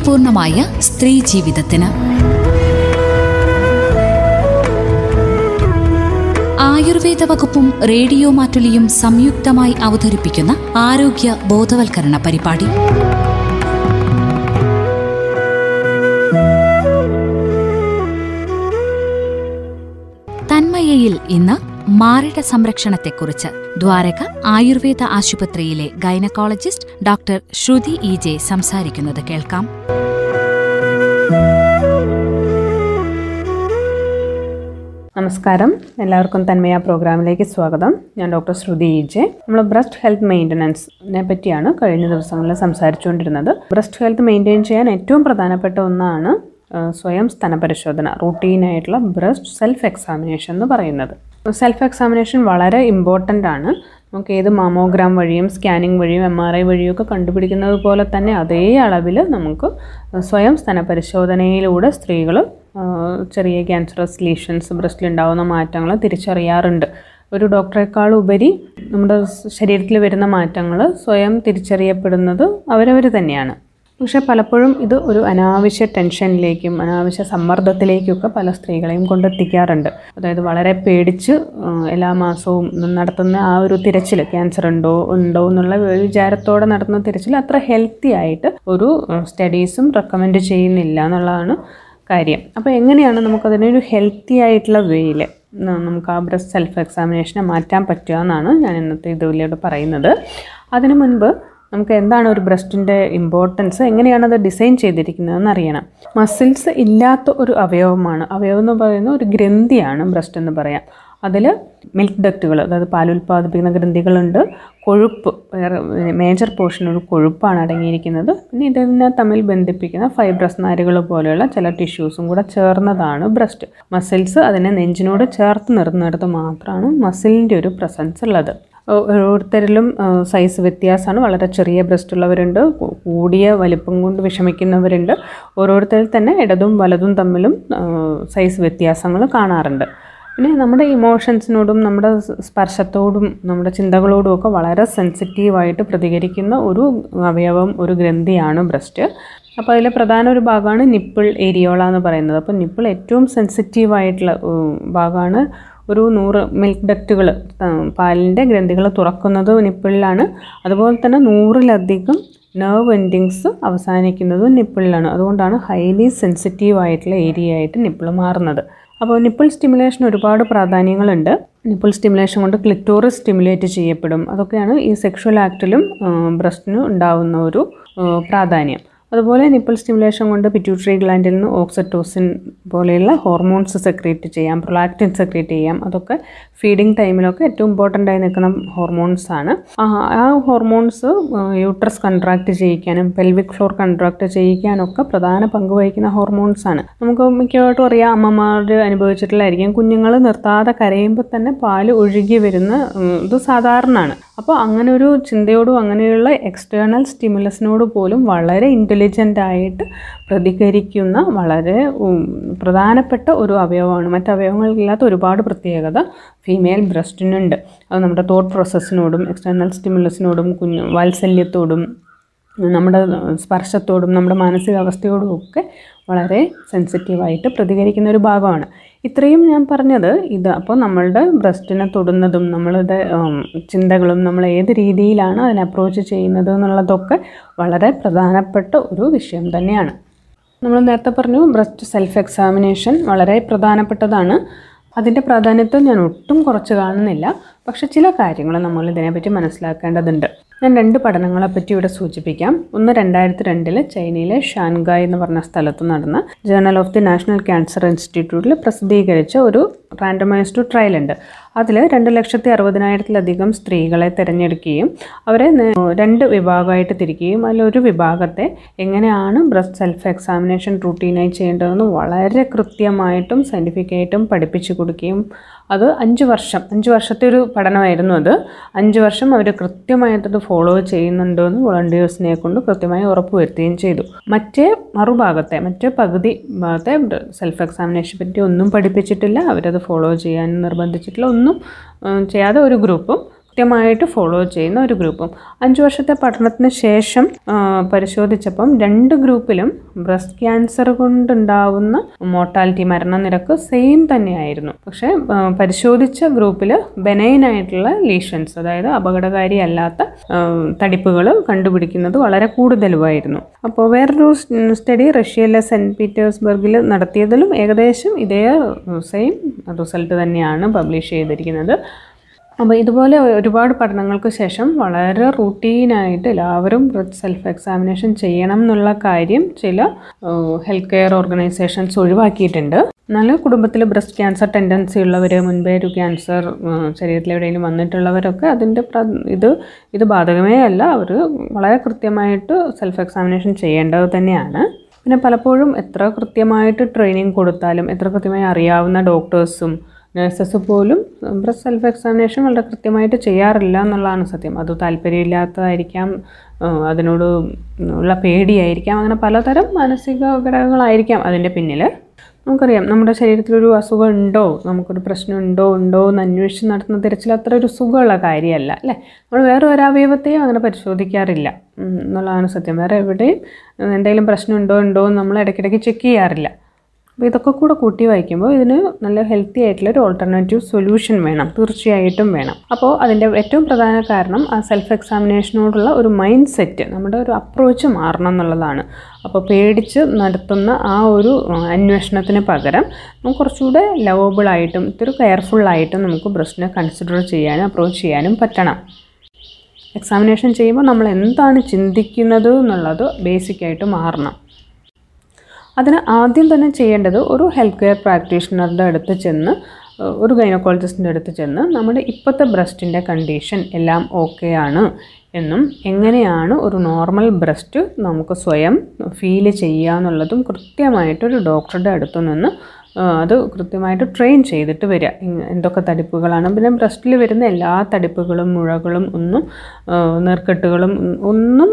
ആരോഗ്യപൂർണമായ സ്ത്രീ ജീവിതത്തിന്. ആയുർവേദ വകുപ്പും റേഡിയോ മാറ്റുലിയും സംയുക്തമായി അവതരിപ്പിക്കുന്ന ആരോഗ്യ ബോധവൽക്കരണ പരിപാടി. തന്മയയിൽ ഇന്ന് മാറിട സംരക്ഷണത്തെക്കുറിച്ച് ദ്വാരക ആയുർവേദ ആശുപത്രിയിലെ gynaecologist doctor Shruthi E J സംസാരിക്കുന്നത് കേൾക്കാം. നമസ്കാരം. എല്ലാവർക്കും തന്മയ പ്രോഗ്രാമിലേക്ക് സ്വാഗതം. ഞാൻ ഡോക്ടർ ശ്രുതി ഇ ജെ. നമ്മൾ ബ്രസ്റ്റ് ഹെൽത്ത് മെയിന്റനൻസിനെ പറ്റിയാണ് കഴിഞ്ഞ ദിവസങ്ങളിൽ സംസാരിച്ചുകൊണ്ടിരുന്നത്. ബ്രസ്റ്റ് ഹെൽത്ത് മെയിന്റെയിൻ ചെയ്യാൻ ഏറ്റവും പ്രധാനപ്പെട്ട ഒന്നാണ് സ്വയം സ്വയം സ്തനപരിശോധന റൂട്ടീനായിട്ടുള്ള ബ്രസ്റ്റ് സെൽഫ് എക്സാമിനേഷൻ എന്ന് പറയുന്നത്. സെൽഫ് എക്സാമിനേഷൻ വളരെ ഇമ്പോർട്ടന്റ് ആണ്. നമുക്ക് ഏത് മാമോഗ്രാം വഴിയും സ്കാനിങ് വഴിയും എം ആർ ഐ വഴിയും ഒക്കെ കണ്ടുപിടിക്കുന്നത് പോലെ തന്നെ അതേ അളവിൽ നമുക്ക് സ്വയം സ്തനപരിശോധനയിലൂടെ സ്ത്രീകൾ ചെറിയ ക്യാൻസറസ് ലീഷൻസ് ബ്രസ്റ്റിലുണ്ടാകുന്ന മാറ്റങ്ങൾ തിരിച്ചറിയാറുണ്ട്. ഒരു ഡോക്ടറെക്കാൾ ഉപരി നമ്മുടെ ശരീരത്തിൽ വരുന്ന മാറ്റങ്ങൾ സ്വയം തിരിച്ചറിയപ്പെടുന്നത് അവരവർ തന്നെയാണ്. പക്ഷേ പലപ്പോഴും ഇത് ഒരു അനാവശ്യ ടെൻഷനിലേക്കും അനാവശ്യ സമ്മർദ്ദത്തിലേക്കൊക്കെ പല സ്ത്രീകളെയും കൊണ്ടെത്തിക്കാറുണ്ട്. അതായത് വളരെ പേടിച്ച് എല്ലാ മാസവും നടത്തുന്ന ആ ഒരു തിരച്ചിൽ ക്യാൻസർ ഉണ്ടോ ഉണ്ടോ എന്നുള്ള വിചാരത്തോടെ നടത്തുന്ന തിരച്ചിൽ അത്ര ഹെൽത്തി ആയിട്ട് ഒരു സ്റ്റഡീസും റെക്കമെൻഡ് ചെയ്യുന്നില്ല എന്നുള്ളതാണ് കാര്യം. അപ്പോൾ എങ്ങനെയാണ് നമുക്കതിനൊരു ഹെൽത്തി ആയിട്ടുള്ള വേയിൽ നമുക്ക് ആ ബ്രസ്റ്റ് സെൽഫ് എക്സാമിനേഷനെ മാറ്റാൻ പറ്റുക എന്നാണ് ഞാൻ ഇന്നത്തെ ഇതിലൂടെ പറയുന്നത്. അതിനു മുൻപ് നമുക്ക് എന്താണ് ഒരു ബ്രസ്റ്റിന്റെ ഇമ്പോർട്ടൻസ് എങ്ങനെയാണ് അത് ഡിസൈൻ ചെയ്തിരിക്കുന്നതെന്ന് അറിയണം. മസിൽസ് ഇല്ലാത്ത ഒരു അവയവമാണ്. അവയവം എന്ന് പറയുന്നത് ഒരു ഗ്രന്ഥിയാണ് ബ്രസ്റ്റ് എന്ന് പറയാം. അതിൽ മിൽക്ക് ഡക്റ്റുകൾ അതായത് പാൽ ഉൽപ്പാദിപ്പിക്കുന്ന ഗ്രന്ഥികളുണ്ട്. കൊഴുപ്പ് മേജർ പോർഷൻ ഒരു കൊഴുപ്പാണ് അടങ്ങിയിരിക്കുന്നത്. പിന്നെ ഇതിനെ തമ്മിൽ ബന്ധിപ്പിക്കുന്ന ഫൈബ്രസ് നാരുകൾ പോലെയുള്ള ചില ടിഷ്യൂസും കൂടെ ചേർന്നതാണ് ബ്രസ്റ്റ്. മസിൽസ് അതിനെ നെഞ്ചിനോട് ചേർത്ത് നിർത്തുന്നിടത്ത് മാത്രമാണ് മസിലിന്റെ ഒരു പ്രസൻസ് ഉള്ളത്. ഓരോരുത്തരിലും സൈസ് വ്യത്യാസമാണ്. വളരെ ചെറിയ ബ്രസ്റ്റ് ഉള്ളവരുണ്ട് കൂടിയ വലിപ്പം കൊണ്ട് വിഷമിക്കുന്നവരുണ്ട്. ഓരോരുത്തരിൽ തന്നെ ഇടതും വലതും തമ്മിലും സൈസ് വ്യത്യാസങ്ങൾ കാണാറുണ്ട്. പിന്നെ നമ്മുടെ ഇമോഷൻസിനോടും നമ്മുടെ സ്പർശത്തോടും നമ്മുടെ ചിന്തകളോടും ഒക്കെ വളരെ സെൻസിറ്റീവായിട്ട് പ്രതികരിക്കുന്ന ഒരു അവയവം ഒരു ഗ്രന്ഥിയാണ് ബ്രസ്റ്റ് അപ്പോൾ അതിലെ പ്രധാന ഒരു ഭാഗമാണ് നിപ്പിൾ ഏരിയോള എന്ന് പറയുന്നത്. അപ്പോൾ നിപ്പിൾ ഏറ്റവും സെൻസിറ്റീവായിട്ടുള്ള ഭാഗമാണ് ഒരു നൂറ് മിൽക്ക് ഡക്റ്റുകൾ പാലിന്റെ ഗ്രന്ഥികൾ തുറക്കുന്നത് നിപ്പിളിലാണ്. അതുപോലെ തന്നെ നൂറിലധികം നെർവ് എൻഡിങ്സ് അവസാനിക്കുന്നത് നിപ്പിളിലാണ്. അതുകൊണ്ടാണ് ഹൈലി സെൻസിറ്റീവ് ആയിട്ടുള്ള ഏരിയ ആയിട്ട് നിപ്പിൾ മാറുന്നത്. അപ്പോൾ നിപ്പിൾ സ്റ്റിമുലേഷൻ ഒരുപാട് പ്രാധാന്യങ്ങളുണ്ട്. നിപ്പിൾ സ്റ്റിമുലേഷൻ കൊണ്ട് ക്ലിറ്റോറി സ്റ്റിമുലേറ്റ് ചെയ്യപ്പെടും. അതൊക്കെയാണ് ഈ സെക്ഷുവൽ ആക്ടിലും ബ്രസ്റ്റിനും ഉണ്ടാവുന്ന ഒരു പ്രാധാന്യം. അതുപോലെ നിപ്പിൾ സ്റ്റിമുലേഷൻ കൊണ്ട് പിറ്റ്യൂട്ടറി ഗ്ലാൻഡിൽ നിന്ന് ഓക്സറ്റോസിൻ പോലെയുള്ള ഹോർമോൺസ് സെക്രീറ്റ് ചെയ്യാം പ്രൊലാക്റ്റിൻ സെക്രീറ്റ് ചെയ്യാം. അതൊക്കെ ഫീഡിങ് ടൈമിലൊക്കെ ഏറ്റവും ഇമ്പോർട്ടന്റ് ആയി നിൽക്കുന്ന ഹോർമോൺസ് ആണ്. ആ ഹോർമോൺസ് യൂട്രസ് കൺട്രാക്ട് ചെയ്യിക്കാനും പെൽവിക് ഫ്ലോർ കൺട്രാക്ട് ചെയ്യിക്കാനൊക്കെ പ്രധാന പങ്ക് വഹിക്കുന്ന ഹോർമോൺസ് ആണ്. നമുക്ക് മിക്കവായിട്ടും അറിയാം അമ്മമാർ അനുഭവിച്ചിട്ടുള്ളതായിരിക്കും. കുഞ്ഞുങ്ങൾ നിർത്താതെ കരയുമ്പോൾ തന്നെ പാൽ ഒഴുകി വരുന്ന ഇത് സാധാരണമാണ് അപ്പോൾ അങ്ങനെ ഒരു ചിന്തയോടും അങ്ങനെയുള്ള എക്സ്റ്റേണൽ സ്റ്റിമുലസിനോട് പോലും വളരെ ഇന്റലിജന്റ് ആയിട്ട് പ്രതികരിക്കുന്ന വളരെ പ്രധാനപ്പെട്ട ഒരു അവയവമാണ്. മറ്റ് അവയവങ്ങളില്ലാത്ത ഒരുപാട് പ്രത്യേകത ഫീമെയിൽ ബ്രസ്റ്റിനുണ്ട് അത് നമ്മുടെ തോട്ട് പ്രോസസ്സിനോടും എക്സ്റ്റേണൽ സ്റ്റിമുലസിനോടും കുഞ്ഞു വാത്സല്യത്തോടും നമ്മുടെ സ്പർശത്തോടും നമ്മുടെ മാനസികാവസ്ഥയോടും ഒക്കെ വളരെ സെൻസിറ്റീവായിട്ട് പ്രതികരിക്കുന്ന ഒരു ഭാഗമാണ്. ഇത്രയും ഞാൻ പറഞ്ഞത് ഇത് അപ്പോൾ നമ്മളുടെ ബ്രസ്റ്റിനെ തൊടുന്നതും നമ്മളുടെ ചിന്തകളും നമ്മൾ ഏത് രീതിയിലാണ് അതിനെ അപ്രോച്ച് ചെയ്യുന്നത് എന്നുള്ളതൊക്കെ വളരെ പ്രധാനപ്പെട്ട ഒരു വിഷയം തന്നെയാണ്. നമ്മൾ നേരത്തെ പറഞ്ഞു ബ്രസ്റ്റ് സെൽഫ് എക്സാമിനേഷൻ വളരെ പ്രധാനപ്പെട്ടതാണ്. അതിന്റെ പ്രാധാന്യത്തെ ഞാൻ ഒട്ടും കുറച്ച് കാണുന്നില്ല. പക്ഷെ ചില കാര്യങ്ങൾ നമ്മൾ ഇതിനെപ്പറ്റി മനസ്സിലാക്കേണ്ടതുണ്ട്. ഞാൻ രണ്ട് പഠനങ്ങളെപ്പറ്റി ഇവിടെ സൂചിപ്പിക്കാം. ഒന്ന് രണ്ടായിരത്തി രണ്ടിൽ ചൈനയിലെ ഷാൻഗായ് എന്ന് പറഞ്ഞ സ്ഥലത്ത് നടന്ന Journal of the National Cancer ഇൻസ്റ്റിറ്റ്യൂട്ടിൽ പ്രസിദ്ധീകരിച്ച ഒരു റാൻഡമൈസ്ഡ് ട്രയൽ ഉണ്ട്. അതിൽ രണ്ട് ലക്ഷത്തി അറുപതിനായിരത്തിലധികം സ്ത്രീകളെ തിരഞ്ഞെടുക്കുകയും അവരെ രണ്ട് വിഭാഗമായിട്ട് തിരിക്കുകയും അതിലൊരു വിഭാഗത്തെ എങ്ങനെയാണ് ബ്രസ്റ്റ് സെൽഫ് എക്സാമിനേഷൻ റൂട്ടീനായി ചെയ്യേണ്ടതെന്ന് വളരെ കൃത്യമായിട്ടും സയന്റിഫിക്കായിട്ടും പഠിപ്പിച്ചു കൊടുക്കുകയും അത് അഞ്ച് വർഷം അഞ്ച് വർഷത്തെ ഒരു പഠനമായിരുന്നു അത്. അഞ്ച് വർഷം അവർ കൃത്യമായിട്ടത് ഫോളോ ചെയ്യുന്നുണ്ടോ എന്ന് വോളണ്ടിയേഴ്സിനെ കൊണ്ട് കൃത്യമായി ഉറപ്പുവരുത്തുകയും ചെയ്തു. മറ്റേ മറുഭാഗത്തെ മറ്റേ പകുതി ഭാഗത്തെ സെൽഫ് എക്സാമിനേഷൻ പറ്റി ഒന്നും പഠിപ്പിച്ചിട്ടില്ല. അവരത് ഫോളോ ചെയ്യാൻ നിർബന്ധിച്ചിട്ടില്ല. ഒന്നും ചെയ്യാതെ ഒരു ഗ്രൂപ്പും കൃത്യമായിട്ട് ഫോളോ ചെയ്യുന്ന ഒരു ഗ്രൂപ്പും അഞ്ച് വർഷത്തെ പഠനത്തിന് ശേഷം പരിശോധിച്ചപ്പം രണ്ട് ഗ്രൂപ്പിലും ബ്രസ്റ്റ് ക്യാൻസർ കൊണ്ടുണ്ടാവുന്ന മോർട്ടാലിറ്റി മരണനിരക്ക് സെയിം തന്നെയായിരുന്നു. പക്ഷേ പരിശോധിച്ച ഗ്രൂപ്പിൽ ബെനൈൻ ആയിട്ടുള്ള ലീഷൻസ് അതായത് അപകടകാരി അല്ലാത്ത തടിപ്പുകൾ കണ്ടുപിടിക്കുന്നത് വളരെ കൂടുതലുമായിരുന്നു. അപ്പോൾ വേറൊരു സ്റ്റഡി റഷ്യയിലെ സെന്റ് പീറ്റേഴ്സ്ബർഗിൽ നടത്തിയതിലും ഏകദേശം ഇതേ സെയിം റിസൾട്ട് തന്നെയാണ് പബ്ലിഷ് ചെയ്തിരിക്കുന്നത്. അപ്പോൾ ഇതുപോലെ ഒരുപാട് പഠനങ്ങൾക്ക് ശേഷം വളരെ റൂട്ടീനായിട്ട് എല്ലാവരും സെൽഫ് എക്സാമിനേഷൻ ചെയ്യണം എന്നുള്ള കാര്യം ചില ഹെൽത്ത് കെയർ ഓർഗനൈസേഷൻസ് ഒഴിവാക്കിയിട്ടുണ്ട്. നല്ല കുടുംബത്തിൽ ബ്രസ്റ്റ് ക്യാൻസർ ടെൻഡൻസി ഉള്ളവർ മുൻപേ ഒരു ക്യാൻസർ ശരീരത്തിൽ എവിടെയെങ്കിലും വന്നിട്ടുള്ളവരൊക്കെ അതിന്റെ ഇത് ഇത് ബാധകമേ അല്ല. അവർ വളരെ കൃത്യമായിട്ട് സെൽഫ് എക്സാമിനേഷൻ ചെയ്യേണ്ടത് തന്നെയാണ്. പിന്നെ പലപ്പോഴും എത്ര കൃത്യമായിട്ട് ട്രെയിനിങ് കൊടുത്താലും എത്ര കൃത്യമായി അറിയാവുന്ന ഡോക്ടേഴ്സും നഴ്സസ് പോലും ബ്രസ്റ്റ് സെൽഫ് എക്സാമിനേഷൻ വളരെ കൃത്യമായിട്ട് ചെയ്യാറില്ല എന്നുള്ളതാണ് സത്യം. അത് താല്പര്യമില്ലാത്തതായിരിക്കാം അതിനോട് ഉള്ള പേടിയായിരിക്കാം അങ്ങനെ പലതരം മാനസിക ഘടകങ്ങളായിരിക്കാം അതിന്റെ പിന്നിൽ നമുക്കറിയാം നമ്മുടെ ശരീരത്തിലൊരു അസുഖം ഉണ്ടോ നമുക്കൊരു പ്രശ്നം ഉണ്ടോ ഉണ്ടോ എന്ന് അന്വേഷിച്ച് നടത്തുന്ന തിരച്ചിൽ അത്ര ഒരു സുഖമുള്ള കാര്യമല്ല അല്ലേ? നമ്മൾ വേറെ ഒരു അവയവത്തെയും അങ്ങനെ പരിശോധിക്കാറില്ല എന്നുള്ളതാണ് സത്യം. വേറെ എവിടെയും എന്തെങ്കിലും പ്രശ്നം ഉണ്ടോ ഉണ്ടോ എന്ന് നമ്മൾ ഇടയ്ക്കിടയ്ക്ക് ചെക്ക് ചെയ്യാറില്ല. അപ്പോൾ ഇതൊക്കെ കൂടെ കൂട്ടി വായിക്കുമ്പോൾ ഇതിന് നല്ല ഹെൽത്തി ആയിട്ടുള്ള ഒരു ഓൾട്ടർനേറ്റീവ് സൊല്യൂഷൻ വേണം തീർച്ചയായിട്ടും വേണം. അപ്പോൾ അതിന്റെ ഏറ്റവും പ്രധാന കാരണം ആ സെൽഫ് എക്സാമിനേഷനോടുള്ള ഒരു മൈൻഡ് സെറ്റ് നമ്മുടെ ഒരു അപ്രോച്ച് മാറണം എന്നുള്ളതാണ്. അപ്പോൾ പേടിച്ച് നടത്തുന്ന ആ ഒരു അന്വേഷണത്തിന് പകരം നമുക്ക് കുറച്ചുകൂടെ ലവബിളായിട്ടും ഇത്തിരി കെയർഫുള്ളായിട്ടും നമുക്ക് ബ്രസ്റ്റിനെ കൺസിഡർ ചെയ്യാനും അപ്രോച്ച് ചെയ്യാനും പറ്റണം. എക്സാമിനേഷൻ ചെയ്യുമ്പോൾ നമ്മൾ എന്താണ് ചിന്തിക്കുന്നത് എന്നുള്ളത് ബേസിക്കായിട്ട് മാറണം. അതിന് ആദ്യം തന്നെ ചെയ്യേണ്ടത് ഒരു ഹെൽത്ത് കെയർ പ്രാക്ടീഷണറുടെ അടുത്ത് ചെന്ന് ഒരു ഗൈനക്കോളജിസ്റ്റിന്റെ അടുത്ത് ചെന്ന് നമ്മുടെ ഇപ്പോഴത്തെ ബ്രസ്റ്റിന്റെ കണ്ടീഷൻ എല്ലാം ഓക്കെ ആണ് എന്നും എങ്ങനെയാണ് ഒരു നോർമൽ ബ്രസ്റ്റ് നമുക്ക് സ്വയം ഫീൽ ചെയ്യുക എന്നുള്ളതും കൃത്യമായിട്ടൊരു ഡോക്ടറുടെ അടുത്തു നിന്ന് അത് കൃത്യമായിട്ട് ട്രെയിൻ ചെയ്തിട്ട് വരിക എന്തൊക്കെ തടിപ്പുകളാണ്. പിന്നെ ബ്രസ്റ്റിൽ വരുന്ന എല്ലാ തടിപ്പുകളും മുഴകളും ഒന്നും നെർക്കെട്ടുകളും ഒന്നും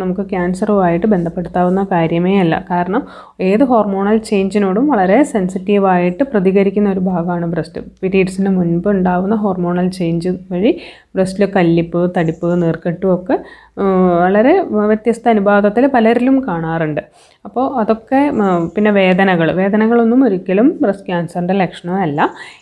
നമുക്ക് ക്യാൻസറുമായിട്ട് ബന്ധപ്പെടുത്താവുന്ന കാര്യമേ അല്ല. കാരണം ഏത് ഹോർമോണൽ ചേഞ്ചിനോടും വളരെ സെൻസിറ്റീവായിട്ട് പ്രതികരിക്കുന്ന ഒരു ഭാഗമാണ് ബ്രസ്റ്റ് പീരീഡ്സിന് മുൻപ് ഉണ്ടാകുന്ന ഹോർമോണൽ ചേഞ്ച് വഴി ബ്രസ്റ്റിൽ കല്ലിപ്പ് തടിപ്പ് നീർക്കെട്ടും ഒക്കെ വളരെ വ്യത്യസ്ത അനുപാതത്തിൽ പലരിലും കാണാറുണ്ട്. അപ്പോൾ അതൊക്കെ പിന്നെ വേദനകൾ. വേദനകളൊന്നും ഒരിക്കലും ബ്രസ്റ്റ് ക്യാൻസറിന്റെ ലക്ഷണമല്ല.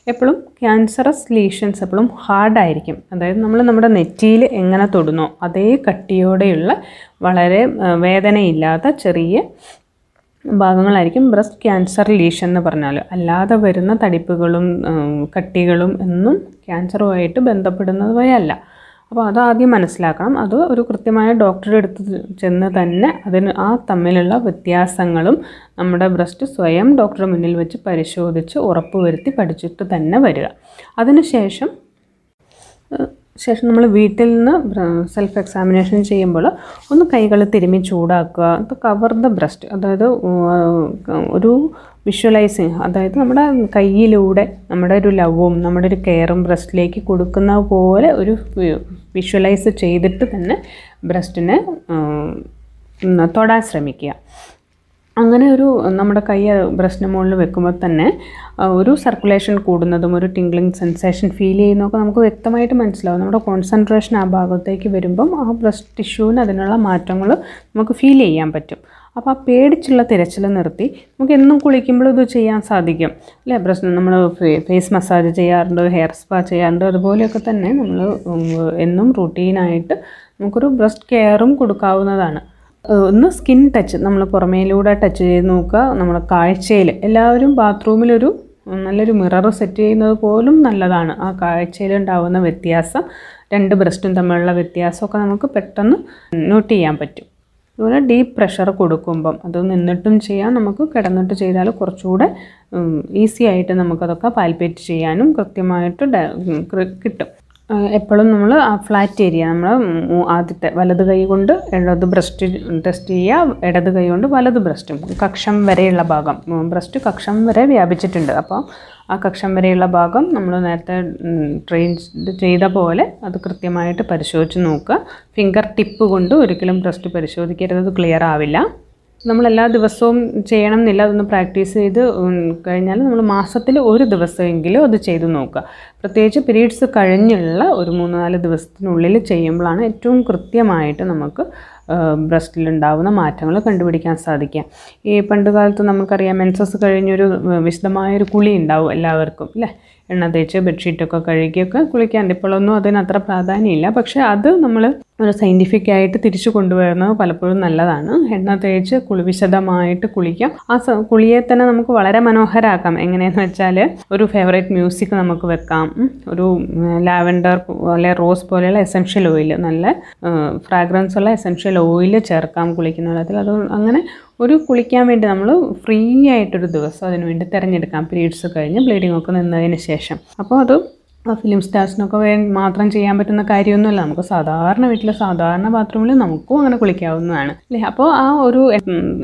എപ്പോഴും ക്യാൻസറസ് ലീഷൻസ് എപ്പോഴും ഹാർഡായിരിക്കും. അതായത് നമ്മൾ നമ്മുടെ നെറ്റിയിൽ എങ്ങനെ തൊടുന്നോ അതേ കട്ടിയോടെയുള്ള വളരെ വേദനയില്ലാത്ത ചെറിയ ഭാഗങ്ങളായിരിക്കും ബ്രസ്റ്റ് ക്യാൻസർ ലീഷൻ എന്ന് പറഞ്ഞാൽ. അല്ലാതെ വരുന്ന തടിപ്പുകളും കട്ടികളും എന്നും ക്യാൻസറുമായിട്ട് ബന്ധപ്പെടുന്നവയല്ല അപ്പോൾ അതാദ്യം മനസ്സിലാക്കണം. അത് ഒരു കൃത്യമായ ഡോക്ടറുടെ അടുത്ത് ചെന്ന് തന്നെ അതിന് ആ തമ്മിലുള്ള വ്യത്യാസങ്ങളും നമ്മുടെ ബ്രസ്റ്റ് സ്വയം ഡോക്ടറുടെ മുന്നിൽ വെച്ച് പരിശോധിച്ച് ഉറപ്പുവരുത്തി പഠിച്ചിട്ട് തന്നെ വരിക. അതിനുശേഷം ശേഷം നമ്മൾ വീട്ടിൽ നിന്ന് സെൽഫ് എക്സാമിനേഷൻ ചെയ്യുമ്പോൾ ഒന്ന് കൈകൾ തിരുമ്മി ചൂടാക്കുക അത് കവർ ദ ബ്രസ്റ്റ് അതായത് ഒരു വിഷ്വലൈസിങ് അതായത് നമ്മുടെ കയ്യിലൂടെ നമ്മുടെ ഒരു ലവും നമ്മുടെ ഒരു കെയറും ബ്രസ്റ്റിലേക്ക് കൊടുക്കുന്ന പോലെ ഒരു വിഷ്വലൈസ് ചെയ്തിട്ട് തന്നെ ബ്രസ്റ്റിനെ തൊടാൻ ശ്രമിക്കുക. അങ്ങനെ ഒരു നമ്മുടെ കൈ ബ്രസ്റ്റിന് മുകളിൽ വെക്കുമ്പോൾ തന്നെ ഒരു സർക്കുലേഷൻ കൂടുന്നതും ഒരു ടിംഗ്ലിംഗ് സെൻസേഷൻ ഫീൽ ചെയ്യുന്നതൊക്കെ നമുക്ക് വ്യക്തമായിട്ട് മനസ്സിലാവും. നമ്മുടെ കോൺസെൻട്രേഷൻ ആ ഭാഗത്തേക്ക് വരുമ്പം ആ ബ്രസ്റ്റ് ടിഷ്യൂവിന് അതിനുള്ള മാറ്റങ്ങൾ നമുക്ക് ഫീൽ ചെയ്യാൻ പറ്റും. അപ്പോൾ ആ പേടിച്ചുള്ള തിരച്ചിൽ നിർത്തി നമുക്ക് എന്നും കുളിക്കുമ്പോഴും ഇത് ചെയ്യാൻ സാധിക്കും. അല്ലേ? ബ്രസ്റ്റ് നമ്മൾ ഫേസ് മസാജ് ചെയ്യാറുണ്ട് ഹെയർ സ്പാ ചെയ്യാറുണ്ട് അതുപോലെയൊക്കെ തന്നെ നമ്മൾ എന്നും റൂട്ടീനായിട്ട് നമുക്കൊരു ബ്രസ്റ്റ് കെയറും കൊടുക്കാവുന്നതാണ്. ഒന്ന് സ്കിൻ ടച്ച് നമ്മൾ പുറമേലൂടെ ടച്ച് ചെയ്ത് നോക്കുക. നമ്മുടെ കാഴ്ചയിൽ എല്ലാവരും ബാത്റൂമിലൊരു നല്ലൊരു മിറർ സെറ്റ് ചെയ്യുന്നത് പോലും നല്ലതാണ്. ആ കാഴ്ചയിൽ ഉണ്ടാകുന്ന വ്യത്യാസം രണ്ട് ബ്രസ്റ്റും തമ്മിലുള്ള വ്യത്യാസമൊക്കെ നമുക്ക് പെട്ടെന്ന് നോട്ട് ചെയ്യാൻ പറ്റും. അതുപോലെ ഡീപ്പ് പ്രഷർ കൊടുക്കുമ്പം അത് നിന്നിട്ടും ചെയ്യാം. നമുക്ക് കിടന്നിട്ട് ചെയ്താൽ കുറച്ചുകൂടെ ഈസി ആയിട്ട് നമുക്കതൊക്കെ പാൽപ്പേറ്റ് ചെയ്യാനും കൃത്യമായിട്ട് കിട്ടും. എപ്പോഴും നമ്മൾ ആ ഫ്ലാറ്റ് ഏരിയ നമ്മൾ ആദ്യത്തെ വലത് കൈ കൊണ്ട് ഇടത് ബ്രസ്റ്റ് ടെസ്റ്റ് ചെയ്യുക ഇടത് കൈ കൊണ്ട് വലത് ബ്രസ്റ്റും കക്ഷം വരെയുള്ള ഭാഗം ബ്രസ്റ്റ് കക്ഷം വരെ വ്യാപിച്ചിട്ടുണ്ട്. അപ്പോൾ ആ കക്ഷം വരെയുള്ള ഭാഗം നമ്മൾ നേരത്തെ ട്രെയിൻ ചെയ്ത പോലെ അത് കൃത്യമായിട്ട് പരിശോധിച്ച് നോക്കുക. ഫിംഗർ ടിപ്പ് കൊണ്ട് ഒരിക്കലും ബ്രസ്റ്റ് പരിശോധിക്കരുത് അത് ക്ലിയർ ആവില്ല. നമ്മൾ എല്ലാ ദിവസവും ചെയ്യണം എന്നില്ല അതൊന്ന് പ്രാക്ടീസ് ചെയ്ത് കഴിഞ്ഞാൽ നമ്മൾ മാസത്തിൽ ഒരു ദിവസമെങ്കിലും അത് ചെയ്ത് നോക്കുക. പ്രത്യേകിച്ച് പീരീഡ്സ് കഴിഞ്ഞുള്ള ഒരു മൂന്ന് നാല് ദിവസത്തിനുള്ളിൽ ചെയ്യുമ്പോഴാണ് ഏറ്റവും കൃത്യമായിട്ട് നമുക്ക് ബ്രസ്റ്റിലുണ്ടാവുന്ന മാറ്റങ്ങൾ കണ്ടുപിടിക്കാൻ സാധിക്കുക. ഈ പണ്ട് കാലത്ത് നമുക്കറിയാം മെൻസസ് കഴിഞ്ഞൊരു വിശദമായൊരു കുളി ഉണ്ടാവും എല്ലാവർക്കും അല്ലേ എണ്ണ തേച്ച് ബെഡ്ഷീറ്റൊക്കെ കഴുകിയൊക്കെ കുളിക്കാൻ. ഇപ്പോഴൊന്നും അതിനത്ര പ്രാധാന്യമില്ല. പക്ഷേ അത് നമ്മൾ ഒരു സയന്റിഫിക് ആയിട്ട് തിരിച്ചു കൊണ്ടുവരുന്നത് പലപ്പോഴും നല്ലതാണ്. എണ്ണ തേച്ച് കുളി വിശദമായിട്ട് കുളിക്കാം. ആ കുളിയെ തന്നെ നമുക്ക് വളരെ മനോഹരമാക്കാം എങ്ങനെയെന്ന് വെച്ചാൽ ഒരു ഫേവറേറ്റ് മ്യൂസിക് നമുക്ക് വെക്കാം. ഒരു ലാവൻഡർ പോലെ റോസ് പോലെയുള്ള എസൻഷ്യൽ ഓയിൽ നല്ല ഫ്രാഗ്രൻസ് ഉള്ള എസൻഷ്യൽ ഓയിൽ ചേർക്കാം കുളിക്കുന്ന വെള്ളത്തിൽ. അത് അങ്ങനെ ഒരു കുളിക്കാൻ വേണ്ടി നമ്മൾ ഫ്രീ ആയിട്ടൊരു ദിവസം അതിനുവേണ്ടി തിരഞ്ഞെടുക്കാം. പീരീഡ്സ് കഴിഞ്ഞ് ബ്ലീഡിംഗ് ഒക്കെ നിന്നതിന് ശേഷം. അപ്പോൾ അത് ഫിലിം സ്റ്റാർസിനൊക്കെ വേ മാത്രം ചെയ്യാൻ പറ്റുന്ന കാര്യമൊന്നുമല്ല. നമുക്ക് സാധാരണ വീട്ടിലെ സാധാരണ ബാത്റൂമിൽ നമുക്കും അങ്ങനെ കുളിക്കാവുന്നതാണ്. അല്ലേ? അപ്പോൾ ആ ഒരു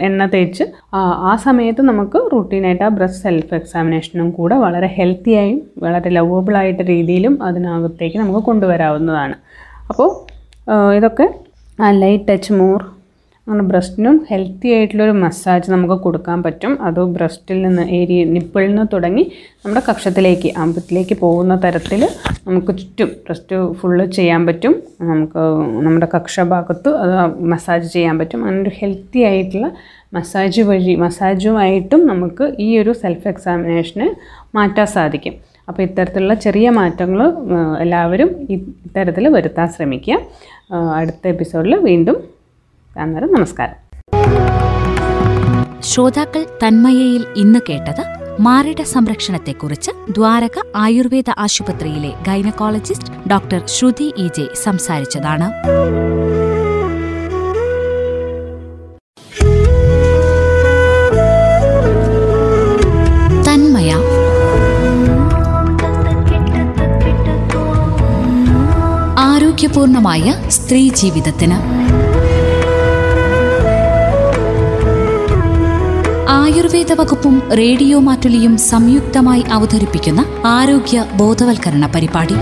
എണ്ണ തേച്ച് ആ സമയത്ത് നമുക്ക് റൂട്ടീനായിട്ട് ആ ബ്രസ്റ്റ് സെൽഫ് എക്സാമിനേഷനും കൂടെ വളരെ ഹെൽത്തിയായും വളരെ ലവബിളായിട്ട് രീതിയിലും അതിനകത്തേക്ക് നമുക്ക് കൊണ്ടുവരാവുന്നതാണ്. അപ്പോൾ ഇതൊക്കെ ലൈറ്റ് ടച്ച് മോർ അങ്ങനെ ബ്രസ്റ്റിനും ഹെൽത്തി ആയിട്ടുള്ളൊരു മസാജ് നമുക്ക് കൊടുക്കാൻ പറ്റും. അത് ബ്രസ്റ്റിൽ നിന്ന് ഏരിയ നിപ്പിളിൽ നിന്ന് തുടങ്ങി നമ്മുടെ കക്ഷത്തിലേക്ക് അമ്പത്തിലേക്ക് പോകുന്ന തരത്തിൽ നമുക്ക് ചുറ്റും ബ്രസ്റ്റ് ഫുള്ള് ചെയ്യാൻ പറ്റും. നമുക്ക് നമ്മുടെ കക്ഷ ഭാഗത്ത് അത് മസാജ് ചെയ്യാൻ പറ്റും. അങ്ങനെ ഒരു ഹെൽത്തി ആയിട്ടുള്ള മസാജ് വഴി മസാജുമായിട്ടും നമുക്ക് ഈ ഒരു സെൽഫ് എക്സാമിനേഷന് മാറ്റാൻ സാധിക്കും. അപ്പോൾ ഇത്തരത്തിലുള്ള ചെറിയ മാറ്റങ്ങൾ എല്ലാവരും ഇത്തരത്തിൽ വരുത്താൻ ശ്രമിക്കുക. അടുത്ത എപ്പിസോഡിൽ വീണ്ടും അന്നേരം നമസ്കാരം. ശ്രോതാക്കൾ തന്മയയിൽ ഇന്ന് കേട്ടത് മാറിട സംരക്ഷണത്തെക്കുറിച്ച് ദ്വാരക ആയുർവേദ ആശുപത്രിയിലെ gynaecologist doctor Shruthi E J സംസാരിച്ചതാണ്. Thanmaya. ആരോഗ്യപൂർണമായ സ്ത്രീ ജീവിതത്തിന്. ആയുർവേദ വകുപ്പും റേഡിയോ മാറ്റുലിയും സംയുക്തമായി അവതരിപ്പിക്കുന്ന ആരോഗ്യ ബോധവൽക്കരണ പരിപാടി.